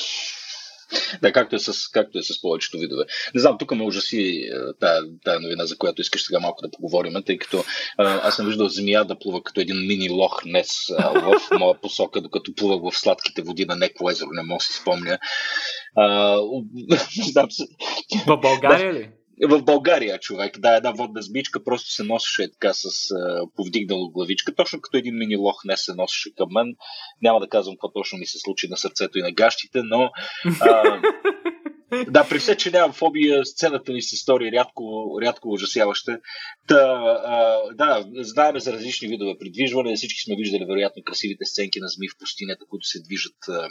Да, както е, с, както е с повечето видове. Не знам, тук ме ужаси е, тая, тая новина, за която искаш сега малко да поговорим, тъй като а, аз съм виждал змия да плува като един мини лох днес в моя посока, докато плувах в сладките води на Неко езеро, не мога си спомня. А, в България ли? В България, човек, да, една водна змичка просто се носеше така с uh, повдигнало главичка, точно като един мини лох не се носеше към мен. Няма да казвам какво точно ми се случи на сърцето и на гащите, но uh, да, при все, че нямам фобия, сцената ни се стори рядко, рядко ужасяваща. Та, а, да, знаеме за различни видове придвижване. Всички сме виждали, вероятно, красивите сценки на зми в пустинята, които се движат а,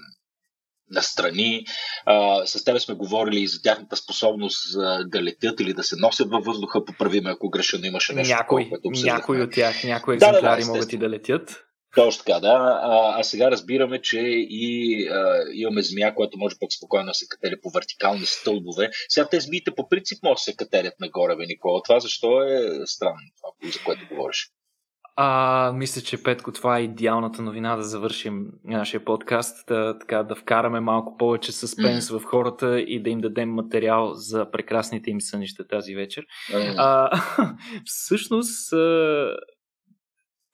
настрани. А, с тебе сме говорили и за тяхната способност а, да летят или да се носят във въздуха. Поправиме, ако греша, но имаше нещо. Някой, някой от тях, някои екземпляри да, да, могат и да летят. Точно така, да. А, а сега разбираме, че и а, имаме змия, която може пък спокойно да се катери по вертикални стълбове. Сега те змиите по принцип може да се катерят нагоре, бе, Никола. Това защо е странно, това, за което говориш? А, мисля, че Петко, това е идеалната новина да завършим нашия подкаст, да, така, да вкараме малко повече съспенс mm. в хората и да им дадем материал за прекрасните им сънища тази вечер. Mm. А, всъщност,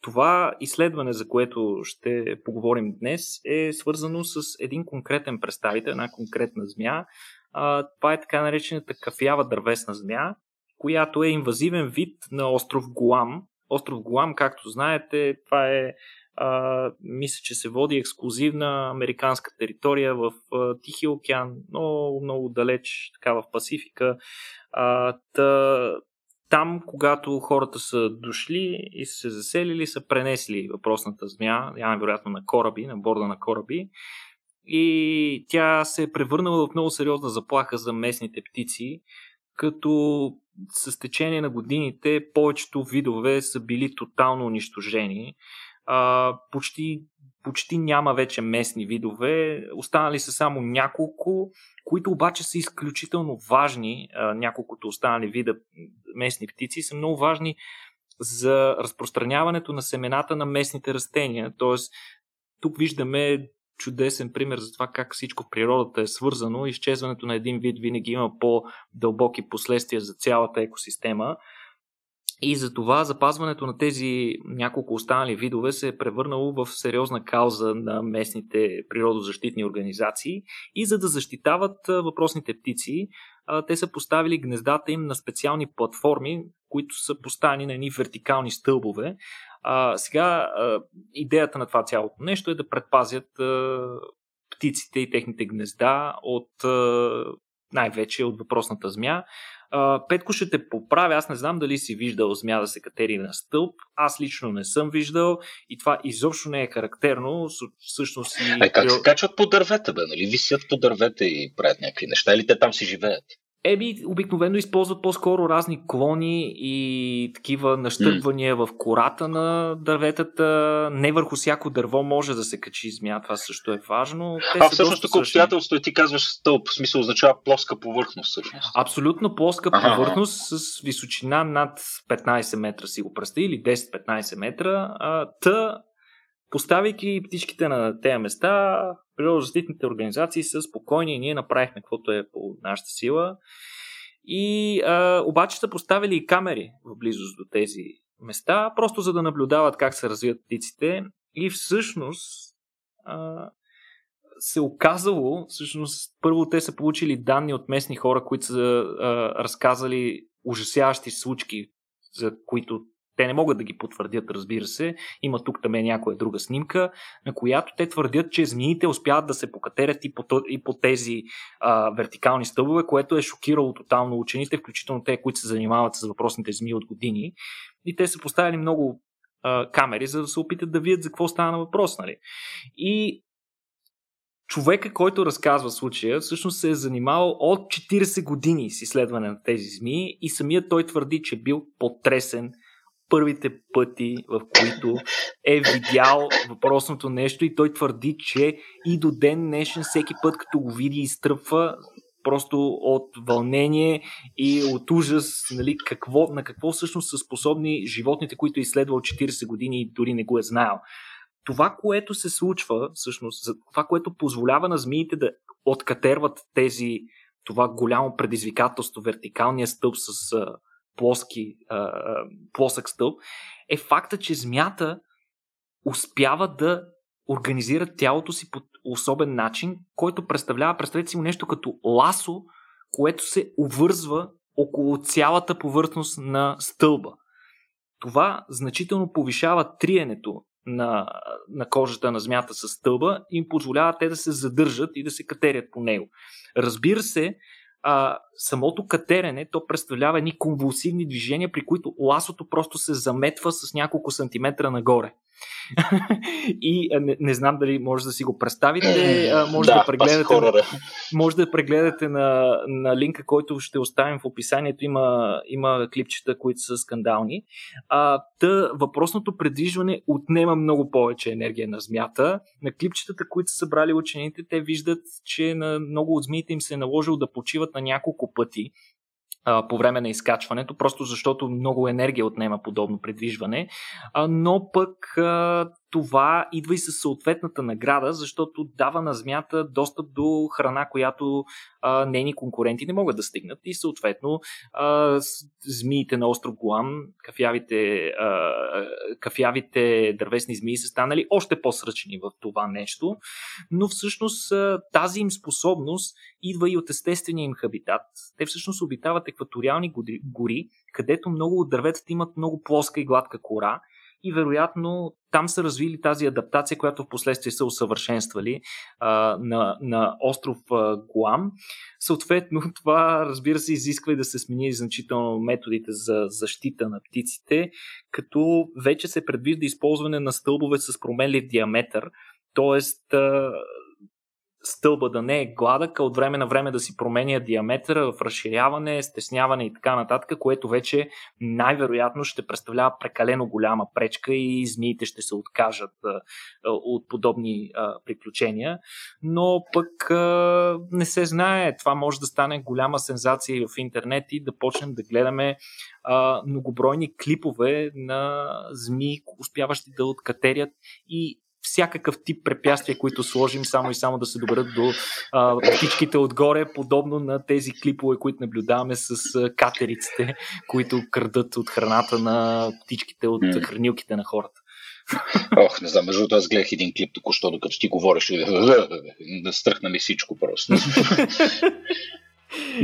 това изследване, за което ще поговорим днес, е свързано с един конкретен представител, една конкретна змия. А, това е така наречената кафява дървесна змия, която е инвазивен вид на остров Гуам, Остров Гуам, както знаете, това е а, мисля, че се води ексклюзивна американска територия в а, Тихия океан, много, много далеч, така в Пасифика. А, та, там, когато хората са дошли и са се заселили, са пренесли въпросната змия, най-вероятно на кораби, на борда на кораби. И тя се е превърнала в много сериозна заплаха за местните птици, като с течение на годините повечето видове са били тотално унищожени. А, почти, почти няма вече местни видове, останали са само няколко, които обаче са изключително важни. А, няколкото останали вида местни птици са много важни за разпространяването на семената на местните растения. Тоест, тук виждаме чудесен пример за това как всичко в природата е свързано. Изчезването на един вид винаги има по-дълбоки последствия за цялата екосистема. И за това запазването на тези няколко останали видове се е превърнало в сериозна кауза на местните природозащитни организации. И за да защитават въпросните птици, те са поставили гнездата им на специални платформи, които са поставени на едни вертикални стълбове. А, сега а, идеята на това цялото нещо е да предпазят а, птиците и техните гнезда от а, най-вече от въпросната змия. Петко ще те поправя, аз не знам дали си виждал змия да се катери на стълб, аз лично не съм виждал и това изобщо не е характерно. Всъщност и... А как се качват по дървета, бе? Нали? Висят по дървета и правят някакви неща или те там си живеят? Еби обикновено използват по-скоро разни клони и такива нащърбвания mm. в кората на дърветата. Не върху всяко дърво може да се качи змия, това също е важно. Те а всъщност тук обстоятелство ти казваш стълб, в смисъл означава плоска повърхност всъщност. Абсолютно плоска ага. повърхност с височина над 15 метра си го представи или 10-15 метра. А, та Поставяйки птичките на тези места, природозащитните организации са спокойни и ние направихме каквото е по нашата сила. И а, обаче са поставили и камери в близост до тези места, просто за да наблюдават как се развиват птиците. И всъщност а, се оказало, всъщност, първо те са получили данни от местни хора, които са а, разказали ужасяващи случки, за които те не могат да ги потвърдят, разбира се. Има тук там някоя друга снимка, на която те твърдят, че змиите успяват да се покатерят и по, и по тези а, вертикални стълбове, което е шокирало тотално учените, включително те, които се занимават с въпросните змии от години. И те са поставили много а, камери, за да се опитат да видят за какво стана въпрос. Нали? И човека, който разказва случая, всъщност се е занимавал от 40 години с изследване на тези змии и самият той твърди, че бил потресен първите пъти, в които е видял въпросното нещо и той твърди, че и до ден днешен всеки път, като го види, изтръпва просто от вълнение и от ужас, нали, какво, на какво всъщност са способни животните, които е изследвал 40 години и дори не го е знаел. Това, което се случва, всъщност, това, което позволява на змиите да откатерват тези, това голямо предизвикателство, вертикалния стълб с плоски, плосък стълб, е факта, че змията успява да организира тялото си по особен начин, който представлява, представете си му нещо като ласо, което се увързва около цялата повърхност на стълба. Това значително повишава триенето на, на кожата на змията с стълба и им позволява те да се задържат и да се катерят по него. Разбира се, а, самото катерене, то представлява едни конвулсивни движения, при които ласото просто се заметва с няколко сантиметра нагоре. и не, не знам дали може да си го представите. Може да, да прегледате. Може да прегледате на, на линка, който ще оставим в описанието. Има, има клипчета, които са скандални. А, та, въпросното предвижване отнема много повече енергия на змята. На клипчетата, които са събрали учените, те виждат, че на много от змиите им се е наложило да почиват на няколко пъти а, по време на изкачването, просто защото много енергия отнема подобно предвижване, а, но пък а, това идва и със съответната награда, защото дава на змята достъп до храна, която а, нейни конкуренти не могат да стигнат. И съответно а, змиите на остров Гуам, кафявите, а, кафявите дървесни змии са станали още по-сръчни в това нещо, но всъщност а, тази им способност идва и от естествения им хабитат. Те всъщност обитават екваториални гори, където много от дърветата имат много плоска и гладка кора и вероятно там са развили тази адаптация, която в последствие са усъвършенствали а, на, на остров а, Гуам. Съответно, това разбира се изисква и да се смени значително методите за защита на птиците, като вече се предвижда използване на стълбове с променлив диаметър, т.е стълба да не е гладък, а от време на време да си променя диаметъра в разширяване, стесняване и така нататък, което вече най-вероятно ще представлява прекалено голяма пречка и змиите ще се откажат а, от подобни а, приключения. Но пък а, не се знае. Това може да стане голяма сензация в интернет и да почнем да гледаме а, многобройни клипове на змии, успяващи да откатерят и всякакъв тип препятствия, които сложим само и само да се доберат до а, птичките отгоре, подобно на тези клипове, които наблюдаваме с а, катериците, които крадат от храната на птичките от mm. хранилките на хората. Ох, не знам, между другото аз гледах един клип току-що, докато ти говориш, да стръхна ми всичко просто.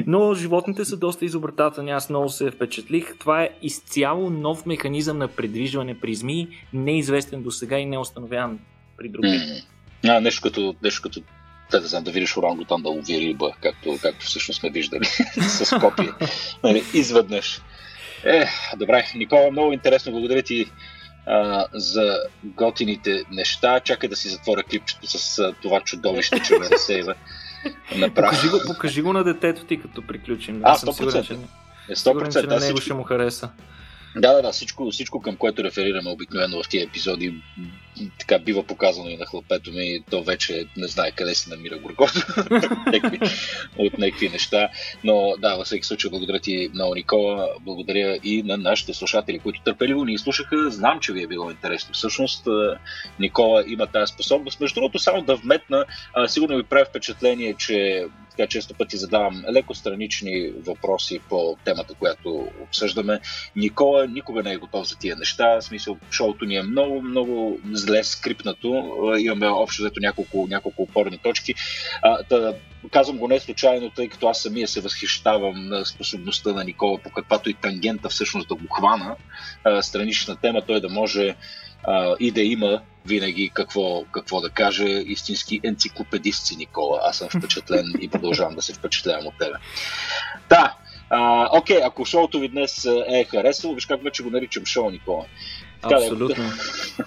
Но животните са доста изобретателни, аз много се впечатлих. Това е изцяло нов механизъм на предвижване при змии, неизвестен до сега и неустановяван при други. Mm. А, нещо като, нещо като да, да знам, да видиш орангутан да лови риба, както, както всъщност сме виждали с копия. Нали, изведнъж. Е, добре, Никола, много интересно. Благодаря ти а, за готините неща. Чакай да си затворя клипчето с а, това чудовище, че ме разсейва. Направо. Покажи го, покажи го на детето ти, като приключим. А, Аз съм 100%. сигурен, че, Е, сигурен, че 100%. на него ще му хареса. Да, да, да, всичко, всичко към което реферираме обикновено в тези епизоди, така бива показано и на хлапето ми, то вече не знае къде се намира горкото от някакви неща. Но да, във всеки случай благодаря ти много, Никола. Благодаря и на нашите слушатели, които търпеливо ни слушаха. Знам, че ви е било интересно. Всъщност, Никола има тази способност. Между другото, само да вметна, сигурно ви прави впечатление, че така често пъти задавам леко странични въпроси по темата, която обсъждаме. Никола никога не е готов за тия неща. В смисъл, шоуто ни е много, много зле скрипнато. Имаме общо взето няколко, няколко опорни точки. А, да, казвам го не случайно, тъй като аз самия се възхищавам на способността на Никола по каквато и тангента всъщност да го хвана. А, странична тема, той да може а, и да има винаги какво, какво да каже. Истински енциклопедист си, Никола. Аз съм впечатлен и продължавам да се впечатлявам от тебе. Да, а, окей, ако шоуто ви днес е харесало, виж как вече го наричам шоу, Никола. Така е. Абсолютно.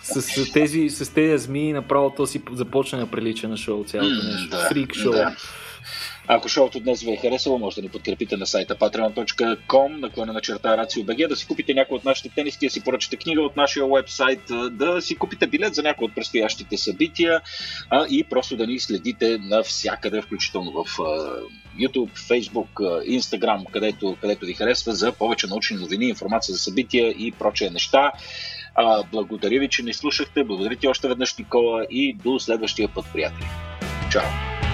С, с, тези, с тези змии направо то си започна да прилича на шоу цялото нещо. да, Фрик шоу. да. Ако шоуто днес ви е харесало, може да ни подкрепите на сайта patreon.com, наклона на черта RACIO.BG, да си купите някои от нашите тениски, да си поръчате книга от нашия вебсайт, да си купите билет за някои от предстоящите събития а, и просто да ни следите навсякъде, включително в а, YouTube, Facebook, Instagram, където, където ви харесва за повече научни новини, информация за събития и прочие неща. А, благодаря ви, че ни слушахте. Благодаря ти още веднъж, Никола, и до следващия път, приятели. Чао!